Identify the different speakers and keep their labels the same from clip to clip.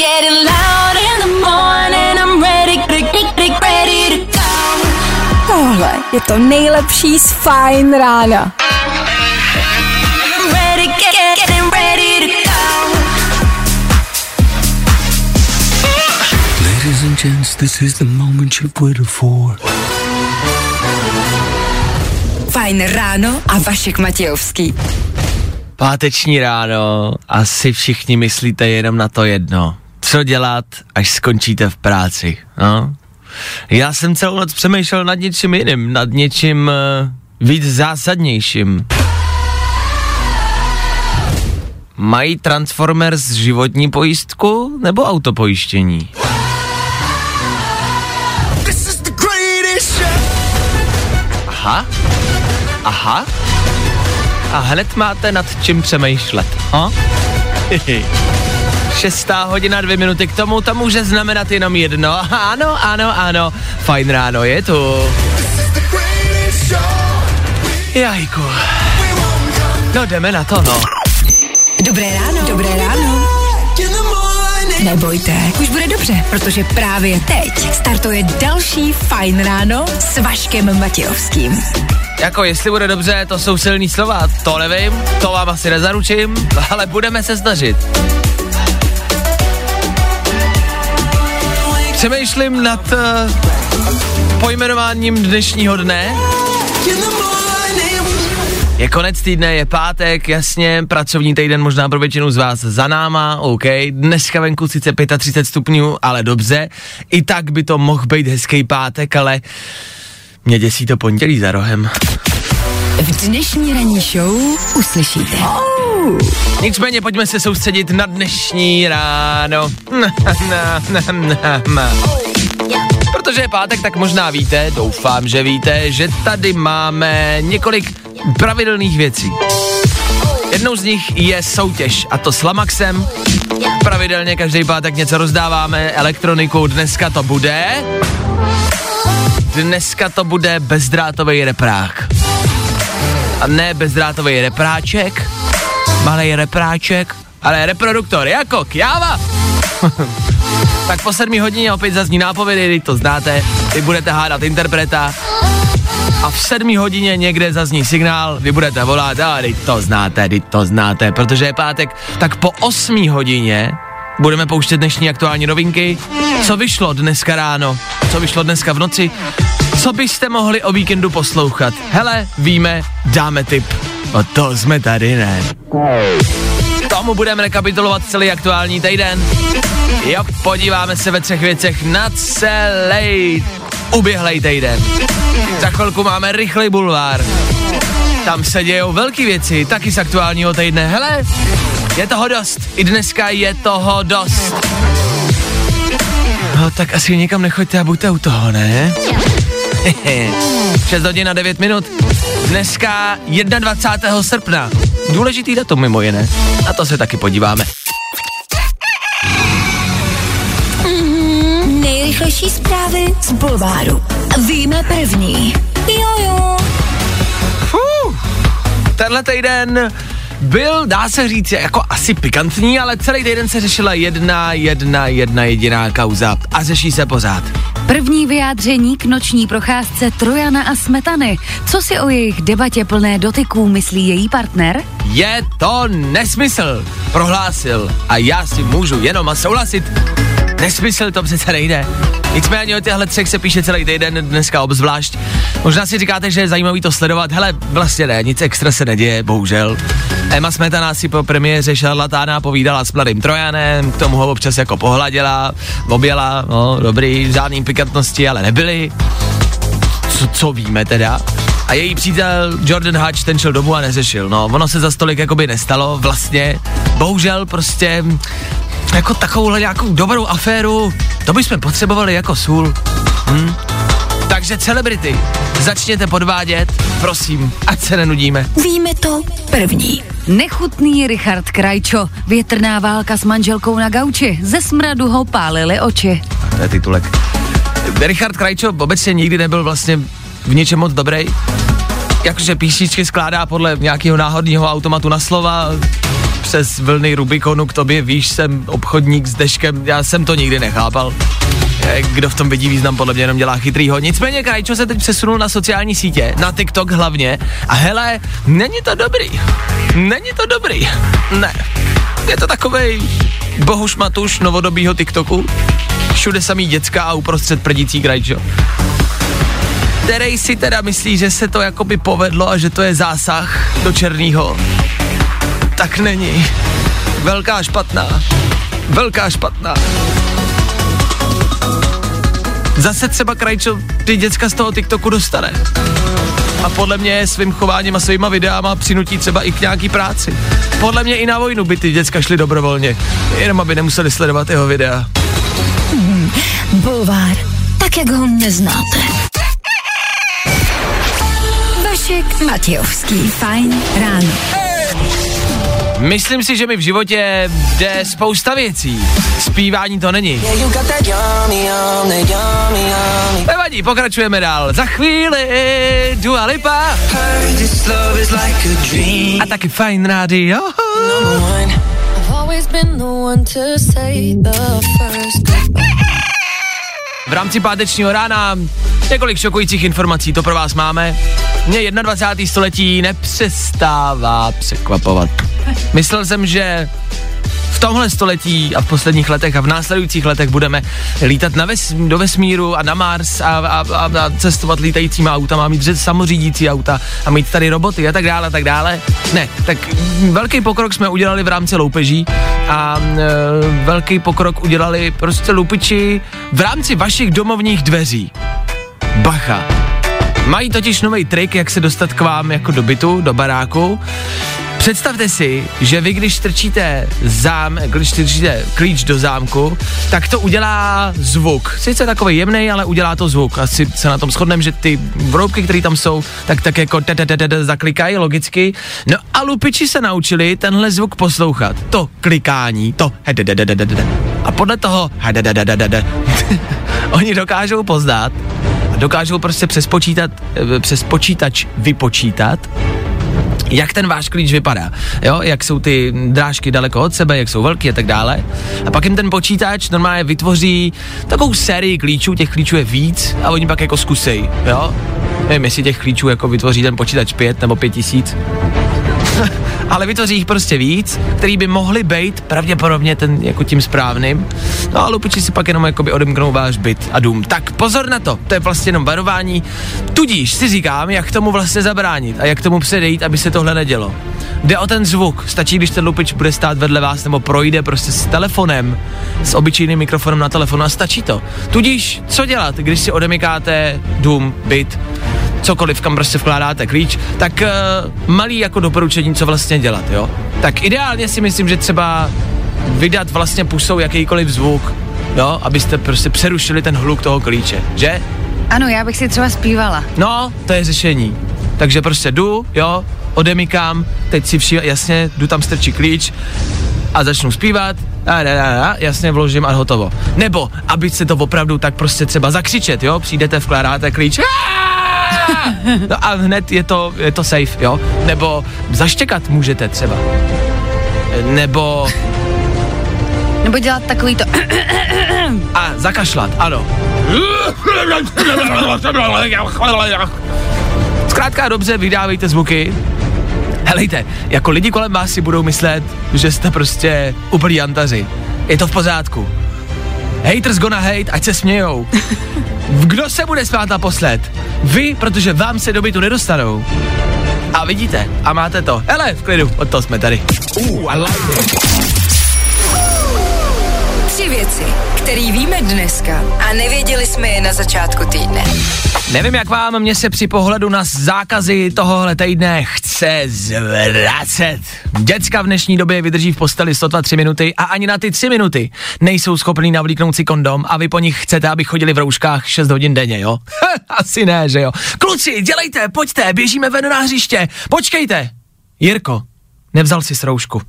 Speaker 1: Getting loud in the morning, I'm ready, ready, ready to go.
Speaker 2: Tohle je to nejlepší z Fajn rána.
Speaker 1: Ready, get, getting ready to go.
Speaker 3: Ladies and gents, this is the moment you've waited for.
Speaker 2: Fajn ráno a Vašek Matějovský.
Speaker 4: Páteční ráno, asi všichni myslíte jenom na to jedno. Co dělat, až skončíte v práci, no? Já jsem celou noc přemýšlel nad něčím jiným, nad něčím uh, víc zásadnějším. Mají Transformers životní pojistku nebo autopojištění? Aha, aha. A hned máte nad čím přemýšlet, ha? Šestá hodina, dvě minuty k tomu, to může znamenat jenom jedno. Ano, ano, ano, fajn ráno je tu. Jajku. No jdeme na to, no.
Speaker 2: Dobré ráno. Dobré ráno. Nebojte, už bude dobře, protože právě teď startuje další Fajn ráno s Vaškem Matějovským.
Speaker 4: Jako jestli bude dobře, to jsou silný slova, to nevím, to vám asi nezaručím, ale budeme se snažit. Přemýšlím nad uh, pojmenováním dnešního dne. Je konec týdne, je pátek, jasně, pracovní týden možná pro většinu z vás za náma, OK, dneska venku sice 35 stupňů, ale dobře, i tak by to mohl být hezký pátek, ale mě děsí to pondělí za rohem.
Speaker 2: V dnešní ranní show uslyšíte.
Speaker 4: Nicméně pojďme se soustředit na dnešní ráno. Protože je pátek, tak možná víte, doufám, že víte, že tady máme několik pravidelných věcí. Jednou z nich je soutěž, a to s Lamaxem. Pravidelně každý pátek něco rozdáváme, elektroniku, dneska to bude... Dneska to bude bezdrátový reprák. A ne bezdrátový repráček, malý repráček, ale reproduktor, jako kjáva. tak po sedmi hodině opět zazní nápovědy, kdy to znáte, vy budete hádat interpreta a v sedmi hodině někde zazní signál, vy budete volat, a teď to znáte, teď to znáte, protože je pátek, tak po osmí hodině budeme pouštět dnešní aktuální novinky, co vyšlo dneska ráno, co vyšlo dneska v noci, co byste mohli o víkendu poslouchat. Hele, víme, dáme tip. O to jsme tady, ne? Tomu budeme rekapitulovat celý aktuální týden. Jo, podíváme se ve třech věcech na celý uběhlej týden. Za chvilku máme rychlej bulvár. Tam se dějou velké věci, taky z aktuálního týdne. Hele, je toho dost. I dneska je toho dost. No, tak asi nikam nechoďte a buďte u toho, ne? 6 hodin a 9 minut. Dneska 21. srpna. Důležitý datum mimo jiné. Na to se taky podíváme.
Speaker 2: Nejrychlejší zprávy z Bulváru. Víme první. Jojo.
Speaker 4: Fuh. Tenhle týden byl, dá se říct, jako asi pikantní, ale celý týden se řešila jedna, jedna, jedna jediná kauza a řeší se pořád.
Speaker 5: První vyjádření k noční procházce Trojana a Smetany. Co si o jejich debatě plné dotyků myslí její partner?
Speaker 4: Je to nesmysl, prohlásil. A já si můžu jenom a souhlasit. Nesmysl to přece nejde. Nicméně o těchto třech se píše celý týden, dneska obzvlášť. Možná si říkáte, že je zajímavý to sledovat. Hele, vlastně ne, nic extra se neděje, bohužel. Emma Smetana si po premiéře šarlatána povídala s mladým Trojanem, k tomu ho občas jako pohladila, objela, no dobrý, žádný pikantnosti, ale nebyly. Co, co víme teda? A její přítel Jordan Hutch ten šel domů a neřešil. No, ono se za stolik jakoby nestalo, vlastně. Bohužel prostě jako takovouhle nějakou dobrou aféru, to bychom potřebovali jako sůl. Hm? Takže celebrity, začněte podvádět, prosím, ať se nenudíme.
Speaker 2: Víme to první.
Speaker 5: Nechutný Richard Krajčo. Větrná válka s manželkou na gauči. Ze smradu ho pálily oči.
Speaker 4: To je titulek. Richard Krajčo obecně nikdy nebyl vlastně v něčem moc dobrý. Jakože písničky skládá podle nějakého náhodného automatu na slova, přes vlny Rubikonu k tobě, víš, jsem obchodník s deškem, já jsem to nikdy nechápal. Kdo v tom vidí význam, podle mě jenom dělá chytrýho. Nicméně Krajčo se teď přesunul na sociální sítě, na TikTok hlavně. A hele, není to dobrý. Není to dobrý. Ne. Je to takovej bohuš matuš novodobýho TikToku. Všude samý děcka a uprostřed prdící Krajčo který si teda myslí, že se to jakoby povedlo a že to je zásah do černého. Tak není. Velká špatná. Velká špatná. Zase třeba Krajčo ty děcka z toho TikToku dostane. A podle mě svým chováním a svýma videama přinutí třeba i k nějaký práci. Podle mě i na vojnu by ty děcka šly dobrovolně, jenom aby nemuseli sledovat jeho videa.
Speaker 2: Bulvár, tak jak ho neznáte. Vašek Matějovský, fajn ráno.
Speaker 4: Myslím si, že mi v životě jde spousta věcí. Zpívání to není. Nevadí, pokračujeme dál. Za chvíli Dua Lipa. A taky fajn rádio. V rámci pátečního rána několik šokujících informací, to pro vás máme. Mě 21. století nepřestává překvapovat. Myslel jsem, že v tomhle století a v posledních letech a v následujících letech budeme lítat na ves, do vesmíru a na Mars a, a, a, a cestovat lítajícíma autama, mít samořídící auta a mít tady roboty a tak dále a tak dále. Ne, tak velký pokrok jsme udělali v rámci loupeží a e, velký pokrok udělali prostě loupiči v rámci vašich domovních dveří. Bacha. Mají totiž nový trik, jak se dostat k vám jako do bytu, do baráku. Představte si, že vy, když strčíte zám, když strčíte klíč do zámku, tak to udělá zvuk. Sice takový jemný, ale udělá to zvuk. Asi se na tom shodneme, že ty vroubky, které tam jsou, tak tak jako zaklikají logicky. No a lupiči se naučili tenhle zvuk poslouchat. To klikání, to a podle toho oni dokážou poznat dokážou prostě přes, počítat, eh, přes počítač vypočítat, jak ten váš klíč vypadá, jo, jak jsou ty drážky daleko od sebe, jak jsou velký a tak dále. A pak jim ten počítač normálně vytvoří takovou sérii klíčů, těch klíčů je víc a oni pak jako zkusej, jo. Nevím, jestli těch klíčů jako vytvoří ten počítač pět nebo pět tisíc. ale vytvoří jich prostě víc, který by mohly být pravděpodobně ten jako tím správným. No a lupiči si pak jenom jakoby odemknou váš byt a dům. Tak pozor na to, to je vlastně jenom varování. Tudíž si říkám, jak tomu vlastně zabránit a jak tomu předejít, aby se tohle nedělo. Jde o ten zvuk, stačí, když ten lupič bude stát vedle vás nebo projde prostě s telefonem, s obyčejným mikrofonem na telefonu a stačí to. Tudíž, co dělat, když si odemykáte dům, byt, cokoliv, kam prostě vkládáte klíč, tak uh, malý jako doporučení, co vlastně dělat, jo. Tak ideálně si myslím, že třeba vydat vlastně pusou jakýkoliv zvuk, jo, abyste prostě přerušili ten hluk toho klíče, že?
Speaker 5: Ano, já bych si třeba zpívala.
Speaker 4: No, to je řešení. Takže prostě jdu, jo, odemykám, teď si vši, jasně, jdu tam strčí klíč a začnu zpívat, a, a, a, a, jasně vložím a hotovo. Nebo, aby se to opravdu tak prostě třeba zakřičet, jo, přijdete, vkládáte klíč, "Aaa!" No a hned je to, je to safe, jo. Nebo zaštěkat můžete třeba. Nebo
Speaker 5: Nebo dělat takový to...
Speaker 4: a zakašlat, ano. Zkrátka dobře, vydávejte zvuky. Helejte, jako lidi kolem vás si budou myslet, že jste prostě úplný antaři. Je to v pořádku. Haters gonna hate, ať se smějou. Kdo se bude smát naposled? Vy, protože vám se do bytu nedostanou. A vidíte, a máte to. Hele, v klidu, od toho jsme tady. Uh, I like it.
Speaker 2: Tři věci, které víme dneska a nevěděli jsme je na začátku týdne.
Speaker 4: Nevím, jak vám, mně se při pohledu na zákazy tohohle týdne chce zvracet. Děcka v dnešní době vydrží v posteli 102 minuty a ani na ty 3 minuty nejsou schopní navlíknout si kondom a vy po nich chcete, aby chodili v rouškách 6 hodin denně, jo? Asi ne, že jo? Kluci, dělejte, pojďte, běžíme ven na hřiště, počkejte. Jirko, nevzal si roušku.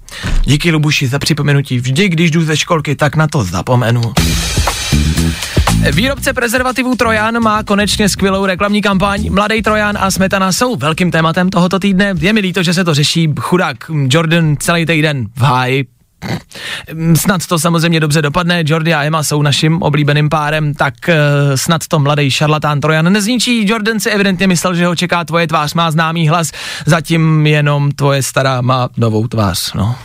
Speaker 4: Díky Lubuši za připomenutí, vždy, když jdu ze školky, tak na to zapomenu. Výrobce prezervativů Trojan má konečně skvělou reklamní kampaň. Mladý Trojan a smetana jsou velkým tématem tohoto týdne. Je mi líto, že se to řeší. Chudák Jordan celý týden v háji. Snad to samozřejmě dobře dopadne, Jordi a Emma jsou naším oblíbeným párem, tak uh, snad to mladý šarlatán Trojan nezničí. Jordan si evidentně myslel, že ho čeká tvoje tvář, má známý hlas, zatím jenom tvoje stará má novou tvář, no.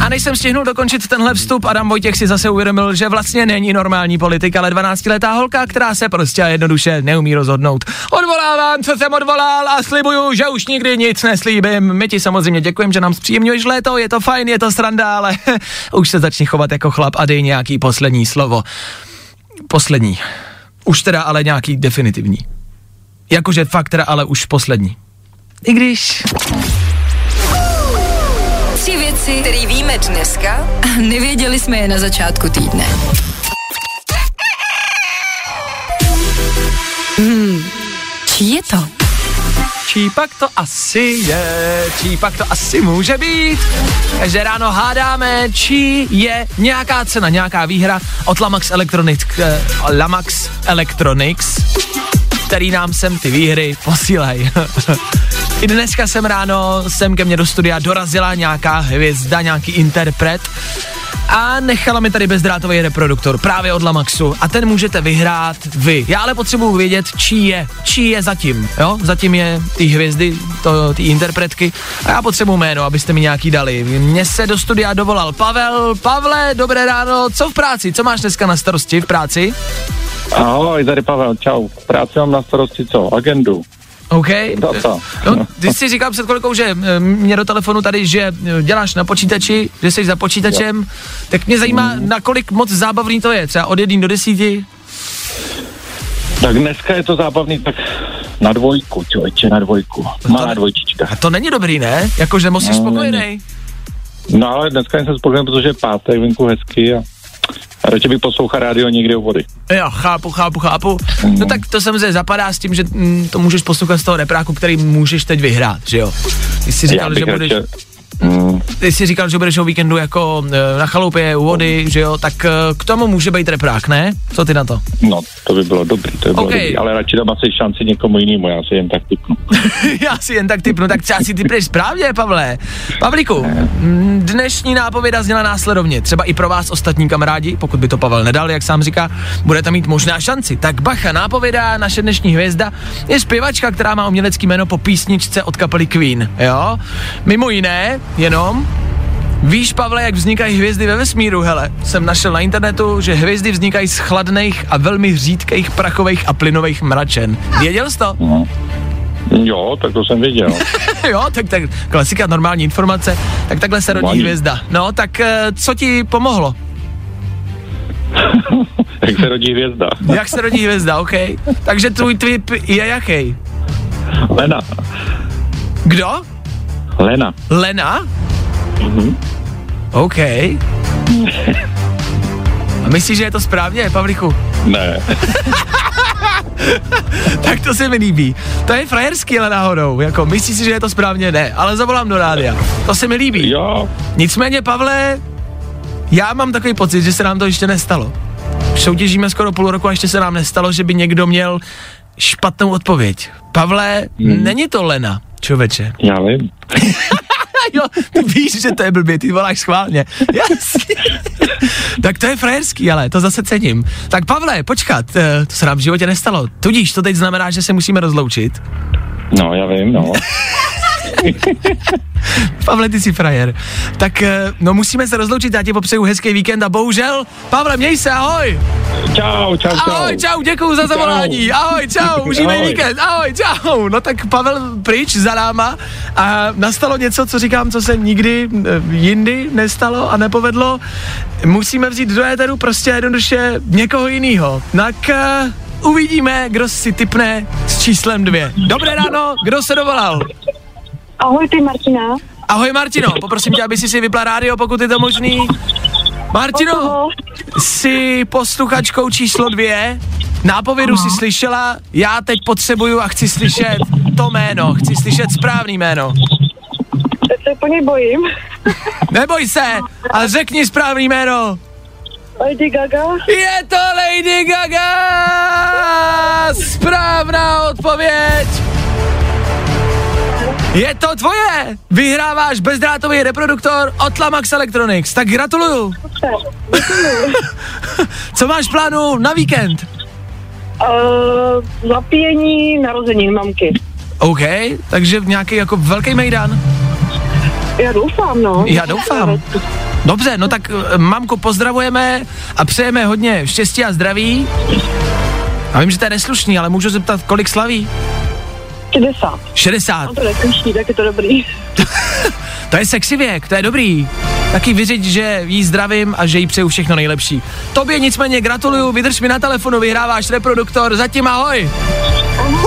Speaker 4: A než jsem stihnul dokončit tenhle vstup, Adam Vojtěch si zase uvědomil, že vlastně není normální politik, ale 12-letá holka, která se prostě a jednoduše neumí rozhodnout. Odvolávám, co jsem odvolal a slibuju, že už nikdy nic neslíbím. My ti samozřejmě děkujeme, že nám zpříjemňuješ léto, je to fajn, je to sranda, ale už se začni chovat jako chlap a dej nějaký poslední slovo. Poslední. Už teda ale nějaký definitivní. Jakože fakt teda ale už poslední. I když...
Speaker 2: Věci, které víme dneska a nevěděli jsme je na začátku týdne. Hmm, čí je to?
Speaker 4: Čí pak to asi je, čí pak to asi může být. Každé ráno hádáme, čí je nějaká cena, nějaká výhra od Lamax Electronics, eh, Lamax Electronics, který nám sem ty výhry posílají. I dneska jsem ráno sem ke mně do studia dorazila nějaká hvězda, nějaký interpret a nechala mi tady bezdrátový reproduktor právě od Lamaxu a ten můžete vyhrát vy. Já ale potřebuji vědět, čí je, čí je zatím, jo? Zatím je ty hvězdy, to, ty interpretky a já potřebuji jméno, abyste mi nějaký dali. Mně se do studia dovolal Pavel. Pavle, dobré ráno, co v práci, co máš dneska na starosti v práci?
Speaker 6: Ahoj, tady Pavel, čau. V práci mám na starosti co? Agendu.
Speaker 4: OK.
Speaker 6: Data.
Speaker 4: No, ty jsi říkal před kolikou, že eh, mě do telefonu tady, že eh, děláš na počítači, že jsi za počítačem, tak mě zajímá, na kolik moc zábavný to je, třeba od 1 do 10.
Speaker 6: Tak dneska je to zábavný, tak na dvojku, člověče, na dvojku. Malá dvojčička.
Speaker 4: A to není dobrý, ne? Jakože musíš
Speaker 6: No,
Speaker 4: spokojený.
Speaker 6: No ale dneska jsem spokojený, protože je pátek, venku hezky a, a radši bych poslouchal rádio někde u vody.
Speaker 4: Jo, chápu, chápu, chápu. No tak to samozřejmě zapadá s tím, že mm, to můžeš poslouchat z toho repráku, který můžeš teď vyhrát, že jo? Ty jsi říkal, že budeš,
Speaker 6: radši, mm,
Speaker 4: ty jsi říkal, že budeš o víkendu jako eh, na chalupě u vody, že jo? Tak eh, k tomu může být reprák, ne? Co ty na to?
Speaker 6: no, to by bylo dobrý, to by bylo
Speaker 4: OK.
Speaker 6: dobrý, ale radši dám asi šanci někomu jinému, já si jen tak typnu.
Speaker 4: Já si jen tak typnu, tak třeba si typneš správně, Pavle. Pavlíku, mm, dnešní nápověda zněla následovně. Třeba i pro vás ostatní kamarádi, pokud by to Pavel nedal, jak sám říká, budete mít možná šanci. Tak bacha, nápověda, naše dnešní hvězda je zpěvačka, která má umělecký jméno po písničce od kapely Queen, jo? Mimo jiné, jenom Víš, Pavle, jak vznikají hvězdy ve vesmíru, hele? Jsem našel na internetu, že hvězdy vznikají z chladných a velmi řídkých prachových a plynových mračen. Věděl jsi to?
Speaker 6: Jo, tak to jsem viděl.
Speaker 4: jo, tak, tak klasika, normální informace. Tak takhle se rodí
Speaker 6: Normální.
Speaker 4: hvězda. No, tak eh, co ti pomohlo?
Speaker 6: Jak se rodí hvězda.
Speaker 4: Jak se rodí hvězda, OK? Takže tvůj tip je jaký?
Speaker 6: Lena.
Speaker 4: Kdo?
Speaker 6: Lena.
Speaker 4: Lena?
Speaker 6: Mhm.
Speaker 4: OK. A myslíš, že je to správně, Pavlichu?
Speaker 6: Ne.
Speaker 4: Tak to se mi líbí. To je frajerský, ale náhodou. Jako, myslíš si, že je to správně? Ne, ale zavolám do rádia. To se mi líbí.
Speaker 6: Jo,
Speaker 4: Nicméně, Pavle, já mám takový pocit, že se nám to ještě nestalo. Soutěžíme skoro půl roku a ještě se nám nestalo, že by někdo měl špatnou odpověď. Pavle, hmm. není to Lena, člověče.
Speaker 6: já vím.
Speaker 4: jo, ty víš, že to je blbě, ty voláš schválně. Jasně. tak to je frajerský, ale to zase cením. Tak Pavle, počkat, eh, to se nám v životě nestalo. Tudíž to teď znamená, že se musíme rozloučit.
Speaker 6: No, já vím, no.
Speaker 4: Pavle, ty jsi frajer. Tak, eh, no musíme se rozloučit, já ti popřeju hezký víkend a bohužel, Pavle, měj se, ahoj.
Speaker 6: Čau, čau, čau.
Speaker 4: Ahoj, čau, děkuju za zavolání. Ahoj, čau, užívej
Speaker 6: Ahoj.
Speaker 4: víkend. Ahoj, čau. No tak Pavel pryč za náma a nastalo něco, co říkám, co se nikdy eh, jindy nestalo a nepovedlo. Musíme vzít do éteru prostě jednoduše někoho jiného. Tak uh, uvidíme, kdo si typne s číslem dvě. Dobré ráno, kdo se dovolal?
Speaker 7: Ahoj, ty Martina.
Speaker 4: Ahoj Martino, poprosím tě, aby si si vypla rádio, pokud je to možný. Martino. Jsi posluchačkou číslo dvě, nápovědu si slyšela, já teď potřebuju a chci slyšet to jméno, chci slyšet správný jméno.
Speaker 7: Teď se po něj bojím.
Speaker 4: Neboj se, ale řekni správný jméno.
Speaker 7: Lady Gaga?
Speaker 4: Je to Lady Gaga! Správná odpověď! Je to tvoje! Vyhráváš bezdrátový reproduktor od Lamax Electronics, tak gratuluju! Co máš plánu na víkend?
Speaker 7: Uh, zapíjení narozenin mamky.
Speaker 4: OK, takže nějaký jako velký mejdan.
Speaker 7: Já doufám, no.
Speaker 4: Já doufám. Dobře, no tak eh, mamku pozdravujeme a přejeme hodně štěstí a zdraví. A vím, že to je neslušný, ale můžu zeptat, kolik slaví?
Speaker 7: 60.
Speaker 4: 60.
Speaker 7: No to neslyší, tak je to dobrý.
Speaker 4: To je sexy věk, to je dobrý. Taky vyřiď, že jí zdravím a že jí přeju všechno nejlepší. Tobě nicméně gratuluju, vydrž mi na telefonu, vyhráváš reproduktor, zatím ahoj. Uh,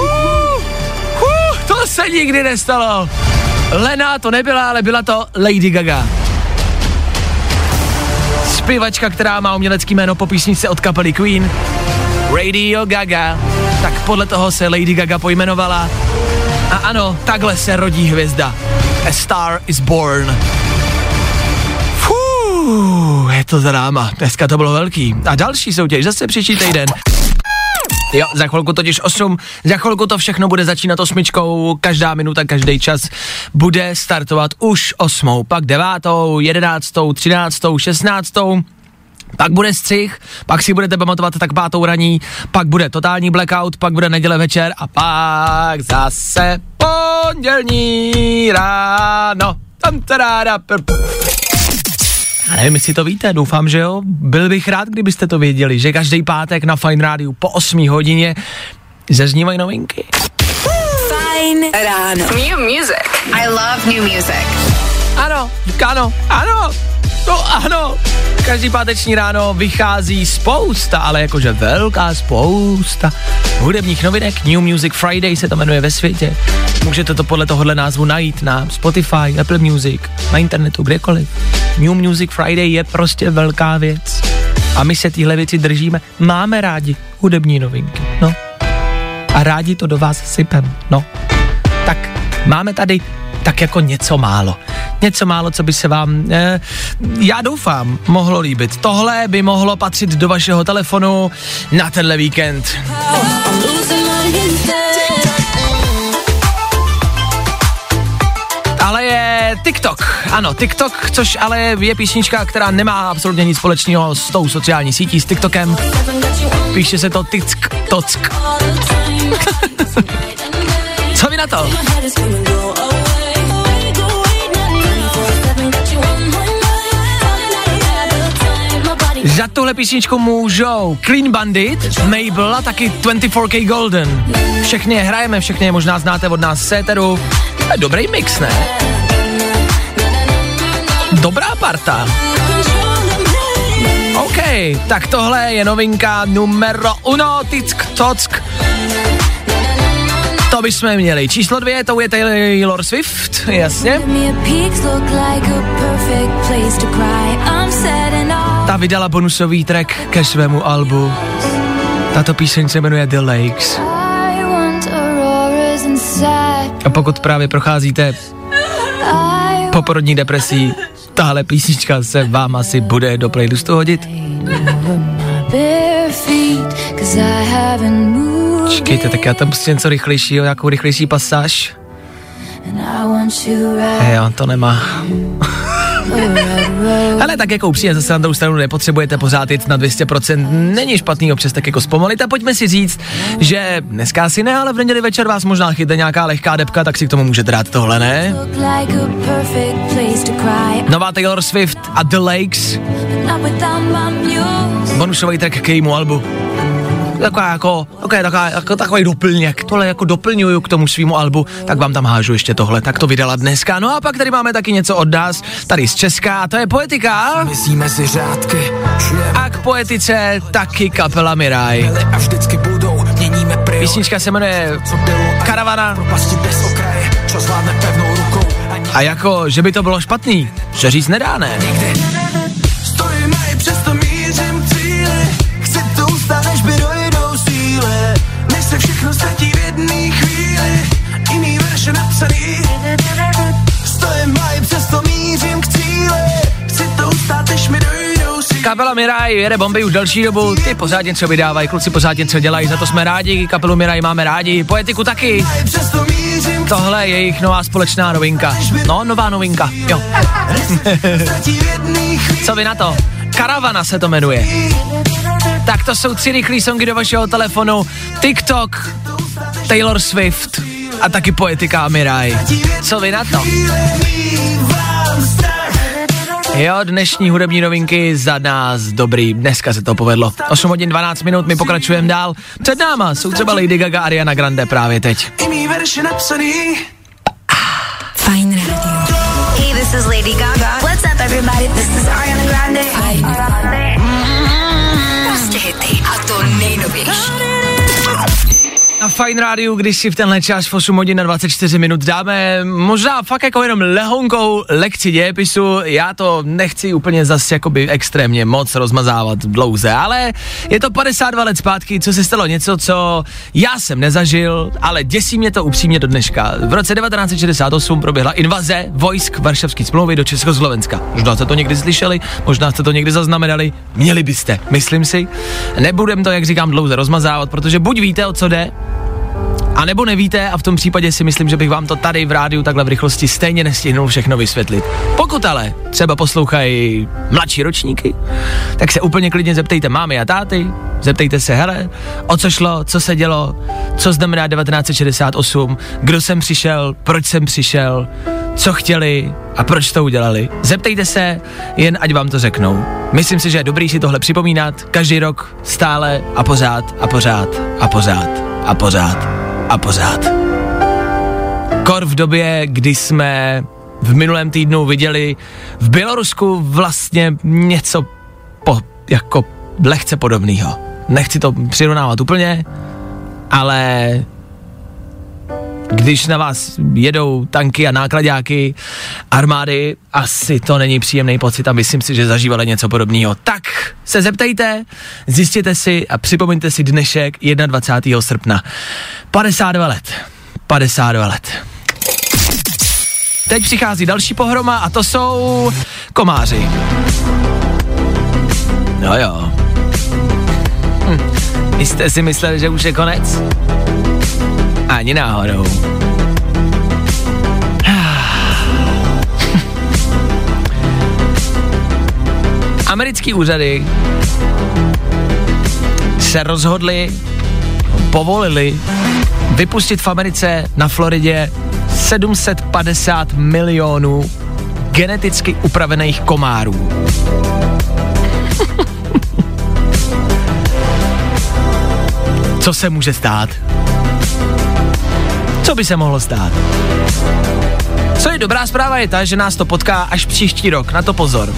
Speaker 4: uh, to se nikdy nestalo. Lena to nebyla, ale byla to Lady Gaga. Zpěvačka, která má umělecký jméno po písničce od kapely Queen. Radio Gaga. Tak podle toho se Lady Gaga pojmenovala. A ano, takhle se rodí hvězda. A star is born. Fuh, je to dráma. Dneska to bylo velký. A další soutěž zase příští týden. Jo, za chvilku totiž 8, za chvilku to všechno bude začínat osmičkou, každá minuta, každý čas bude startovat už osmou, pak devátou, jedenáctou, třináctou, šestnáctou, pak bude střih, pak si budete pamatovat tak pátou raní, pak bude totální blackout, pak bude neděle večer a pak zase pondělní ráno. Tam taráda, já nevím, jestli to víte, doufám, že jo. Byl bych rád, kdybyste to věděli, že každý pátek na Fine Rádiu po 8 hodině zaznívají novinky.
Speaker 2: Fajn ráno.
Speaker 1: New music.
Speaker 2: I love new music.
Speaker 4: Ano, ano, ano, to ano. Každý páteční ráno vychází spousta, ale jakože velká spousta hudebních novinek. New Music Friday se to jmenuje ve světě. Můžete to podle tohohle názvu najít na Spotify, Apple Music, na internetu, kdekoliv. New Music Friday je prostě velká věc. A my se tyhle věci držíme. Máme rádi hudební novinky, no. A rádi to do vás sypem, no. Tak máme tady tak jako něco málo. Něco málo, co by se vám, eh, já doufám, mohlo líbit. Tohle by mohlo patřit do vašeho telefonu na tenhle víkend. Ale je TikTok, ano, TikTok, což ale je písnička, která nemá absolutně nic společného s tou sociální sítí, s TikTokem. Píše se to Tick Tock. Co vy na to? Za tuhle písničku můžou Clean Bandit, Mabel a taky 24K Golden. Všechny je hrajeme, všechny je možná znáte od nás Séteru. Dobrý mix, ne? Dobrá parta. OK, tak tohle je novinka numero uno, tick tock. To bychom měli. Číslo dvě, to je Taylor Swift, jasně. Ta vydala bonusový track ke svému albu. Tato píseň se jmenuje The Lakes. A pokud právě procházíte poporodní depresí, tahle písnička se vám asi bude do playlistu hodit. Čekejte, tak já tam pustím něco rychlejšího, nějakou rychlejší pasáž. Jo, to nemá. Ale tak jako upřímně zase na druhou stranu nepotřebujete pořád jít na 200%, není špatný občas tak jako zpomalit a pojďme si říct, že dneska asi ne, ale v neděli večer vás možná chytne nějaká lehká depka, tak si k tomu můžete dát tohle, ne? Nová Taylor Swift a The Lakes, bonusový track k jejímu albu. Taková jako, okay, taková, jako takový doplněk, tohle jako doplňuju k tomu svýmu albu, tak vám tam hážu ještě tohle, tak to vydala dneska. No a pak tady máme taky něco od nás, tady z Česka, a to je poetika.
Speaker 3: Myslíme si řádky,
Speaker 4: A k poetice taky kapela Miraj.
Speaker 3: a vždycky budou, měníme.
Speaker 4: Písnička se jmenuje Karavana a jako, že by to bylo špatný, se říct nedá, ne?
Speaker 3: stojím všechno ztratí v jedné chvíli. Jiný verše napsaný. Stojím i přesto mířím k cíli. Chci to ustát, než mi dojdou síly.
Speaker 4: Kapela Miraj jede bomby už delší dobu, ty pořád něco vydávají, kluci pořád něco dělají, za to jsme rádi, kapelu Miraj máme rádi, poetiku taky. Tohle je jejich nová společná novinka. No, nová novinka, jo. Co vy na to? Karavana se to jmenuje. Tak to jsou tři rychlý songy do vašeho telefonu. TikTok, Taylor Swift a taky poetika Mirai. Co vy na to? Jo, dnešní hudební novinky za nás dobrý. Dneska se to povedlo. 8 hodin 12 minut, my pokračujeme dál. Před náma jsou třeba Lady Gaga a Ariana Grande právě teď.
Speaker 2: Fajn rádio.
Speaker 1: Hey, this is Lady Gaga. What's up, everybody? This is Ariana Grande.
Speaker 2: Fajn. Hity. A to nejnovější.
Speaker 4: Na Fine Rádiu, když si v tenhle čas v 8 hodin na 24 minut dáme možná fakt jako jenom lehonkou lekci dějepisu, já to nechci úplně zase jakoby extrémně moc rozmazávat dlouze, ale je to 52 let zpátky, co se stalo něco, co já jsem nezažil, ale děsí mě to upřímně do dneška. V roce 1968 proběhla invaze vojsk Varšavské smlouvy do Československa. Možná jste to někdy slyšeli, možná jste to někdy zaznamenali, měli byste, myslím si. Nebudem to, jak říkám, dlouze rozmazávat, protože buď víte, o co jde, a nebo nevíte a v tom případě si myslím, že bych vám to tady v rádiu takhle v rychlosti stejně nestihnul všechno vysvětlit. Pokud ale třeba poslouchají mladší ročníky, tak se úplně klidně zeptejte mámy a táty, zeptejte se, hele, o co šlo, co se dělo, co znamená 1968, kdo sem přišel, proč jsem přišel, co chtěli a proč to udělali. Zeptejte se, jen ať vám to řeknou. Myslím si, že je dobrý si tohle připomínat každý rok, stále a pořád a pořád a pořád a pořád a pořád. Kor v době, kdy jsme v minulém týdnu viděli v Bělorusku vlastně něco po, jako lehce podobného. Nechci to přirovnávat úplně, ale když na vás jedou tanky a nákladáky armády, asi to není příjemný pocit a myslím si, že zažívali něco podobného. Tak se zeptejte, zjistěte si a připomeňte si dnešek 21. srpna. 52 let. 52 let. Teď přichází další pohroma a to jsou komáři. No jo. Hm. Jste si mysleli, že už je konec? Ani náhodou. Americký úřady se rozhodli, povolili vypustit v Americe na Floridě 750 milionů geneticky upravených komárů. Co se může stát? Co by se mohlo stát? Co je dobrá zpráva je ta, že nás to potká až příští rok, na to pozor.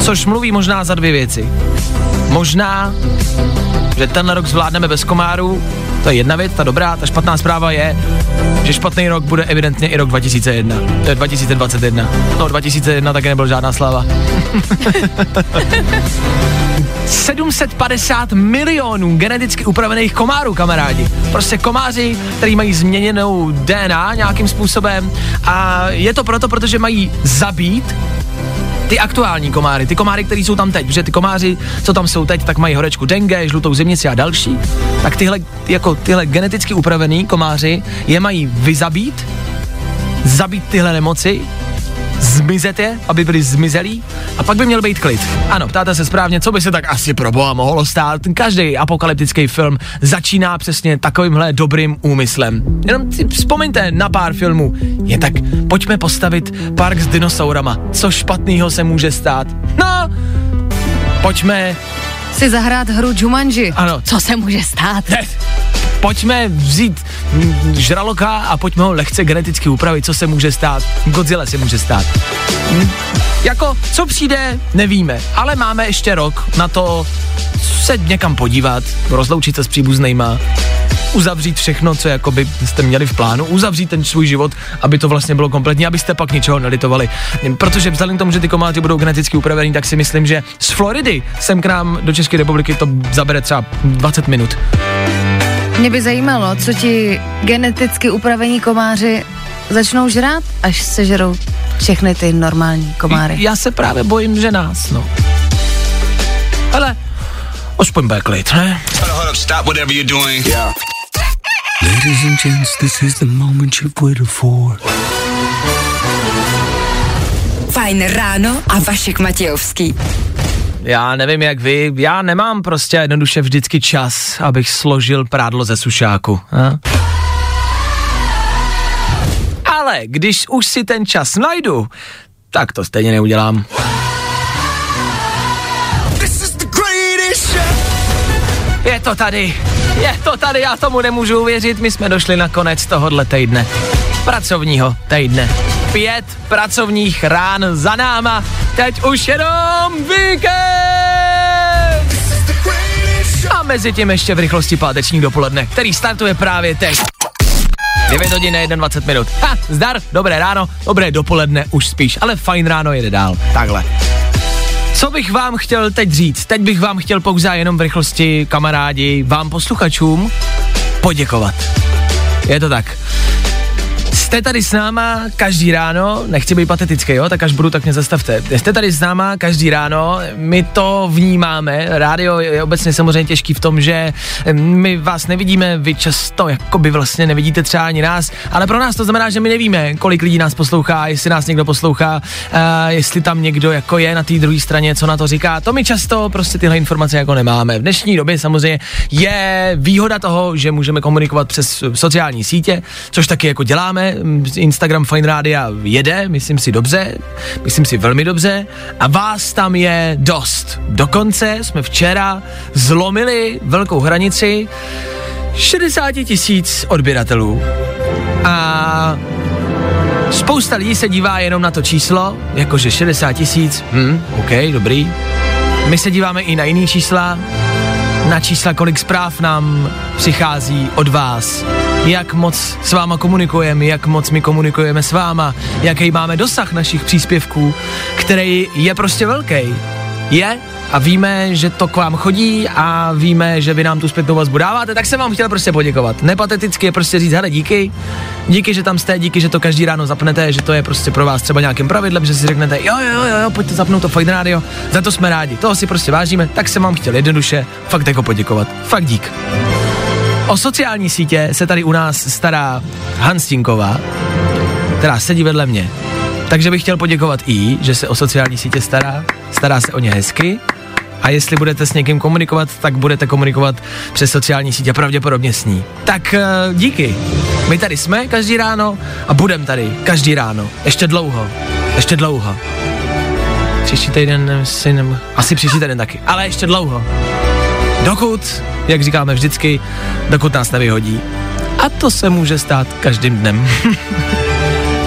Speaker 4: Což mluví možná za dvě věci. Možná, že ten rok zvládneme bez komárů, to je jedna věc, ta dobrá, ta špatná zpráva je, že špatný rok bude evidentně i rok 2001, to je 2021. No 2001 taky nebyl žádná sláva. 750 milionů geneticky upravených komárů, kamarádi. Prostě komáři, který mají změněnou DNA nějakým způsobem a je to proto, protože mají zabít ty aktuální komáry, ty komáry, které jsou tam teď, protože ty komáři, co tam jsou teď, tak mají horečku dengue, žlutou zimnici a další, tak tyhle, jako tyhle geneticky upravený komáři je mají vyzabít, zabít tyhle nemoci, zmizet je, aby byli zmizelí a pak by měl být klid. Ano, ptáte se správně, co by se tak asi pro boha mohlo stát. Každý apokalyptický film začíná přesně takovýmhle dobrým úmyslem. Jenom si vzpomeňte na pár filmů. Je tak, pojďme postavit park s dinosaurama. Co špatného se může stát? No, pojďme
Speaker 5: Si zahrát hru Jumanji.
Speaker 4: Ano.
Speaker 5: Co se může stát?
Speaker 4: ne, pojďme vzít žraloka a pojďme ho lehce geneticky upravit, co se může stát. Godzilla se může stát. Hm? Jako, co přijde, nevíme, ale máme ještě rok na to se někam podívat, rozloučit se s příbuznejma, uzavřít všechno, co jakoby jste měli v plánu, uzavřít ten svůj život, aby to vlastně bylo kompletní, abyste pak ničeho nelitovali. Protože vzhledem k tomu, že ty komáty budou geneticky upravený, tak si myslím, že z Floridy sem k nám do České republiky to zabere třeba 20 minut.
Speaker 5: Mě by zajímalo, co ti geneticky upravení komáři začnou žrát, až sežerou všechny ty normální komáry.
Speaker 4: Já se právě bojím, že nás, no. Ale aspoň bude klid, ne?
Speaker 3: Stop whatever you're doing.
Speaker 8: Ladies and gents, this is the moment you've waited for.
Speaker 2: Fajn ráno a Vašek Matějovský.
Speaker 4: Já nevím jak vy, já nemám prostě jednoduše vždycky čas, abych složil prádlo ze sušáku. A? Ale když už si ten čas najdu, tak to stejně neudělám.
Speaker 3: This is the greatest show.
Speaker 4: Je to tady, je to tady, já tomu nemůžu uvěřit, my jsme došli na konec tohohle týdne. Pracovního týdne. Pět pracovních rán za náma, teď už jenom víkend! A mezi tím ještě v rychlosti páteční dopoledne, který startuje právě teď. 9 hodin a 21 minut. Ha, zdar, dobré ráno, dobré dopoledne, už spíš, ale fajn ráno jede dál. Takhle. Co bych vám chtěl teď říct? Teď bych vám chtěl pouze jenom v rychlosti, kamarádi, vám posluchačům poděkovat. Je to tak. Jste tady s náma každý ráno, nechci být patetický, jo, tak až budu, tak mě zastavte. Jste tady s náma každý ráno, my to vnímáme, rádio je obecně samozřejmě těžký v tom, že my vás nevidíme, vy často jako by vlastně nevidíte třeba ani nás, ale pro nás to znamená, že my nevíme, kolik lidí nás poslouchá, jestli nás někdo poslouchá, uh, jestli tam někdo jako je na té druhé straně, co na to říká. To my často prostě tyhle informace jako nemáme. V dnešní době samozřejmě je výhoda toho, že můžeme komunikovat přes sociální sítě, což taky jako děláme. Instagram Fine Rádia jede, myslím si dobře, myslím si velmi dobře a vás tam je dost. Dokonce jsme včera zlomili velkou hranici 60 tisíc odběratelů a spousta lidí se dívá jenom na to číslo, jakože 60 tisíc, hm, OK, dobrý. My se díváme i na jiný čísla, na čísla, kolik zpráv nám přichází od vás, jak moc s váma komunikujeme, jak moc my komunikujeme s váma, jaký máme dosah našich příspěvků, který je prostě velký. Je a víme, že to k vám chodí a víme, že vy nám tu zpětnou vazbu dáváte, tak jsem vám chtěl prostě poděkovat. Nepateticky je prostě říct, hele, díky, díky, že tam jste, díky, že to každý ráno zapnete, že to je prostě pro vás třeba nějakým pravidlem, že si řeknete, jo, jo, jo, jo pojďte zapnout to Fajn Radio, za to jsme rádi, toho si prostě vážíme, tak jsem vám chtěl jednoduše fakt jako poděkovat. Fakt dík. O sociální sítě se tady u nás stará Hanstinková, která sedí vedle mě. Takže bych chtěl poděkovat i, že se o sociální sítě stará, stará se o ně hezky a jestli budete s někým komunikovat, tak budete komunikovat přes sociální sítě pravděpodobně s ní. Tak uh, díky. My tady jsme každý ráno a budem tady každý ráno. Ještě dlouho. Ještě dlouho. Příští týden si nem... Asi příští týden taky, ale ještě dlouho. Dokud, jak říkáme vždycky, dokud nás nevyhodí. A to se může stát každým dnem.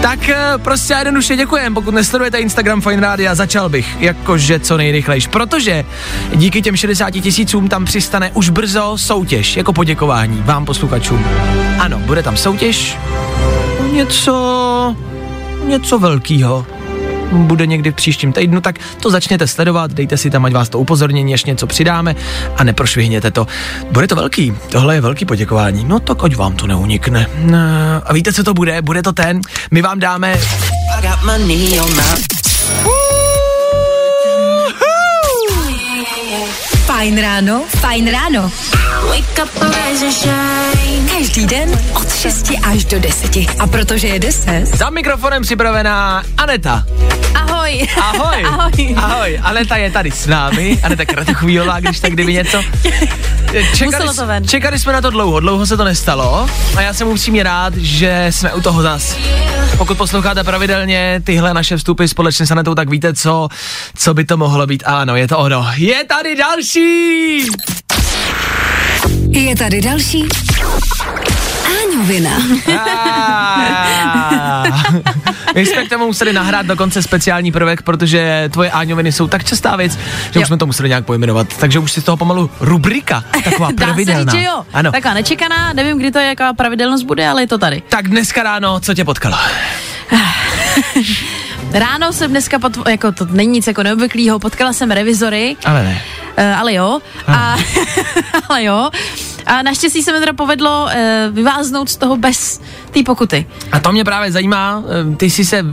Speaker 4: Tak eh, prostě a jednoduše děkujem, pokud nesledujete Instagram Fine Rádia, začal bych jakože co nejrychlejš, protože díky těm 60 tisícům tam přistane už brzo soutěž, jako poděkování vám posluchačům. Ano, bude tam soutěž, něco, něco velkýho bude někdy v příštím týdnu, tak to začněte sledovat, dejte si tam, ať vás to upozornění, až něco přidáme a neprošvihněte to. Bude to velký, tohle je velký poděkování, no tak ať vám to neunikne. No, a víte, co to bude? Bude to ten, my vám dáme...
Speaker 2: Fajn ráno, fajn ráno.
Speaker 1: Wake up rise and shine.
Speaker 2: Každý den od 6 až do 10. A protože je 10,
Speaker 4: Za mikrofonem připravená Aneta.
Speaker 5: Ahoj.
Speaker 4: Ahoj.
Speaker 5: Ahoj.
Speaker 4: Ahoj. Aneta je tady s námi. Aneta Kratochvílová, když tak kdyby něco. Čekali,
Speaker 5: Muselo to ven.
Speaker 4: čekali jsme na to dlouho, dlouho se to nestalo a já jsem upřímně rád, že jsme u toho zas. Pokud posloucháte pravidelně tyhle naše vstupy společně s Anetou, tak víte, co, co by to mohlo být. Ano, je to ono. Je tady další!
Speaker 2: Je tady další Áňovina.
Speaker 4: Ah. My jsme k tomu museli nahrát dokonce speciální prvek, protože tvoje áňoviny jsou tak častá věc, že
Speaker 5: Jo.
Speaker 4: už jsme to museli nějak pojmenovat. Takže už si z toho pomalu rubrika, taková
Speaker 5: Dá se
Speaker 4: pravidelná.
Speaker 5: říct, že jo.
Speaker 4: Ano.
Speaker 5: Taková nečekaná, nevím, kdy to je, jaká pravidelnost bude, ale je to tady.
Speaker 4: Tak dneska ráno, co tě potkalo?
Speaker 5: Ráno jsem dneska, pot, jako to není nic jako neobvyklého, potkala jsem revizory,
Speaker 4: Ale ne.
Speaker 5: Uh, ale jo, a, ale jo.
Speaker 9: A naštěstí se mi teda povedlo uh, vyváznout z toho bez té pokuty.
Speaker 4: A to mě právě zajímá, eh, ty jsi se eh,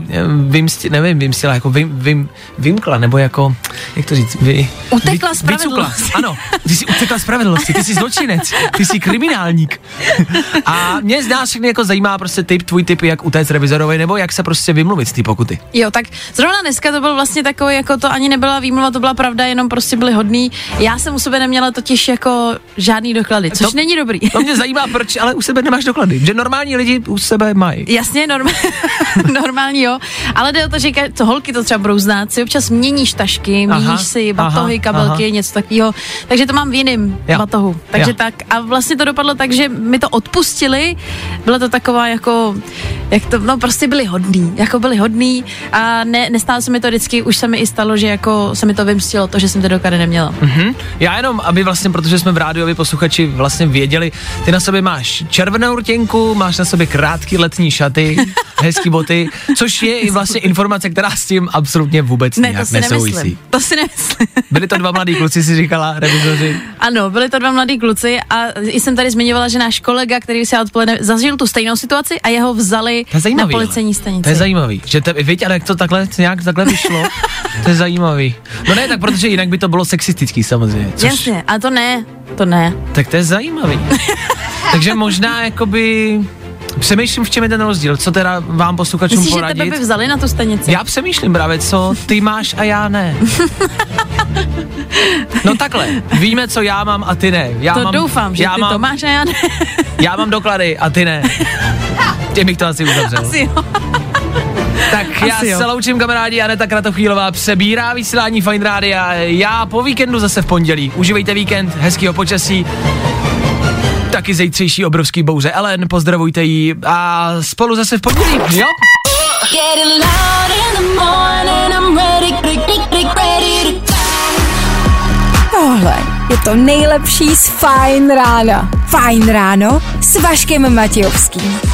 Speaker 4: vymsti, nevím, vymstila, jako vym, vym, vymkla, nebo jako, jak to říct, vy,
Speaker 9: Utekla
Speaker 4: vy,
Speaker 9: spravedlnosti.
Speaker 4: vycukla. Ano, ty jsi utekla spravedlnosti, ty jsi zločinec, ty jsi kriminálník. A mě z nás všechny jako zajímá prostě typ, tvůj typ, jak utéct revizorovi, nebo jak se prostě vymluvit z té pokuty.
Speaker 9: Jo, tak zrovna dneska to byl vlastně takový, jako to ani nebyla výmluva, to byla pravda, jenom prostě byli hodný. Já jsem u sebe neměla totiž jako žádný doklady, což
Speaker 4: To-
Speaker 9: není dobrý.
Speaker 4: To mě zajímá, proč, ale u sebe nemáš doklady, že normální lidi u sebe mají.
Speaker 9: Jasně, normál, normální jo, ale jde o to, že to holky to třeba budou znát, si občas měníš tašky,
Speaker 4: Aha,
Speaker 9: měníš si batohy,
Speaker 4: aha,
Speaker 9: kabelky,
Speaker 4: aha.
Speaker 9: něco takového, takže to mám v jiném
Speaker 4: Jo,
Speaker 9: batohu. Takže
Speaker 4: jo.
Speaker 9: tak a vlastně to dopadlo tak, že mi to odpustili, byla to taková jako, jak to, no prostě byli hodný, jako byli hodný a ne, nestálo se mi to vždycky, už se mi i stalo, že jako se mi to vymstilo, to, že jsem ty doklady neměla.
Speaker 4: Mhm. Já jenom, aby vlastně, protože jsme v rádiu, aby posluchači vlastně věděli, ty na sobě máš červenou rtěnku, máš na sobě krátký letní šaty, hezký boty, což je i vlastně informace, která s tím absolutně vůbec
Speaker 9: Ne, to
Speaker 4: nějak
Speaker 9: si
Speaker 4: nesouvisí.
Speaker 9: nemyslím. To si nemyslím.
Speaker 4: Byli to dva mladí kluci, si říkala, revizoři.
Speaker 9: Ano, byli to dva mladí kluci a jsem tady zmiňovala, že náš kolega, který si odpoledne zažil tu stejnou situaci a jeho vzali
Speaker 4: To je zajímavý,
Speaker 9: na policejní stanici.
Speaker 4: To je zajímavý, že te, víš, ale jak to takhle, nějak takhle vyšlo, to je zajímavý. No ne, tak protože jinak by to bylo sexistický samozřejmě. Což,
Speaker 9: Jasně, a to ne, to ne.
Speaker 4: Tak to je zajímavý. Takže možná jakoby přemýšlím, v čem je ten rozdíl, co teda vám posluchačům
Speaker 9: Myslíš, že
Speaker 4: poradit.
Speaker 9: tebe by vzali na tu stanici?
Speaker 4: Já přemýšlím právě, co ty máš a já ne. No takhle, víme, co já mám a ty ne. Já
Speaker 9: to
Speaker 4: mám,
Speaker 9: doufám, že
Speaker 4: já
Speaker 9: ty
Speaker 4: mám,
Speaker 9: to máš a já ne.
Speaker 4: Já mám doklady a ty ne. Tím bych to asi uzavřel.
Speaker 9: Asi jo.
Speaker 4: Tak já
Speaker 9: Asi jo.
Speaker 4: se loučím kamarádi, Aneta Kratochvílová přebírá vysílání Fine Rádia. Já po víkendu zase v pondělí. Užívejte víkend, hezkýho počasí. Taky zítřejší obrovský bouře. Ellen, pozdravujte jí a spolu zase v pondělí, jo?
Speaker 2: Tohle je to nejlepší z Fajn rána. Fajn ráno s Vaškem Matějovským.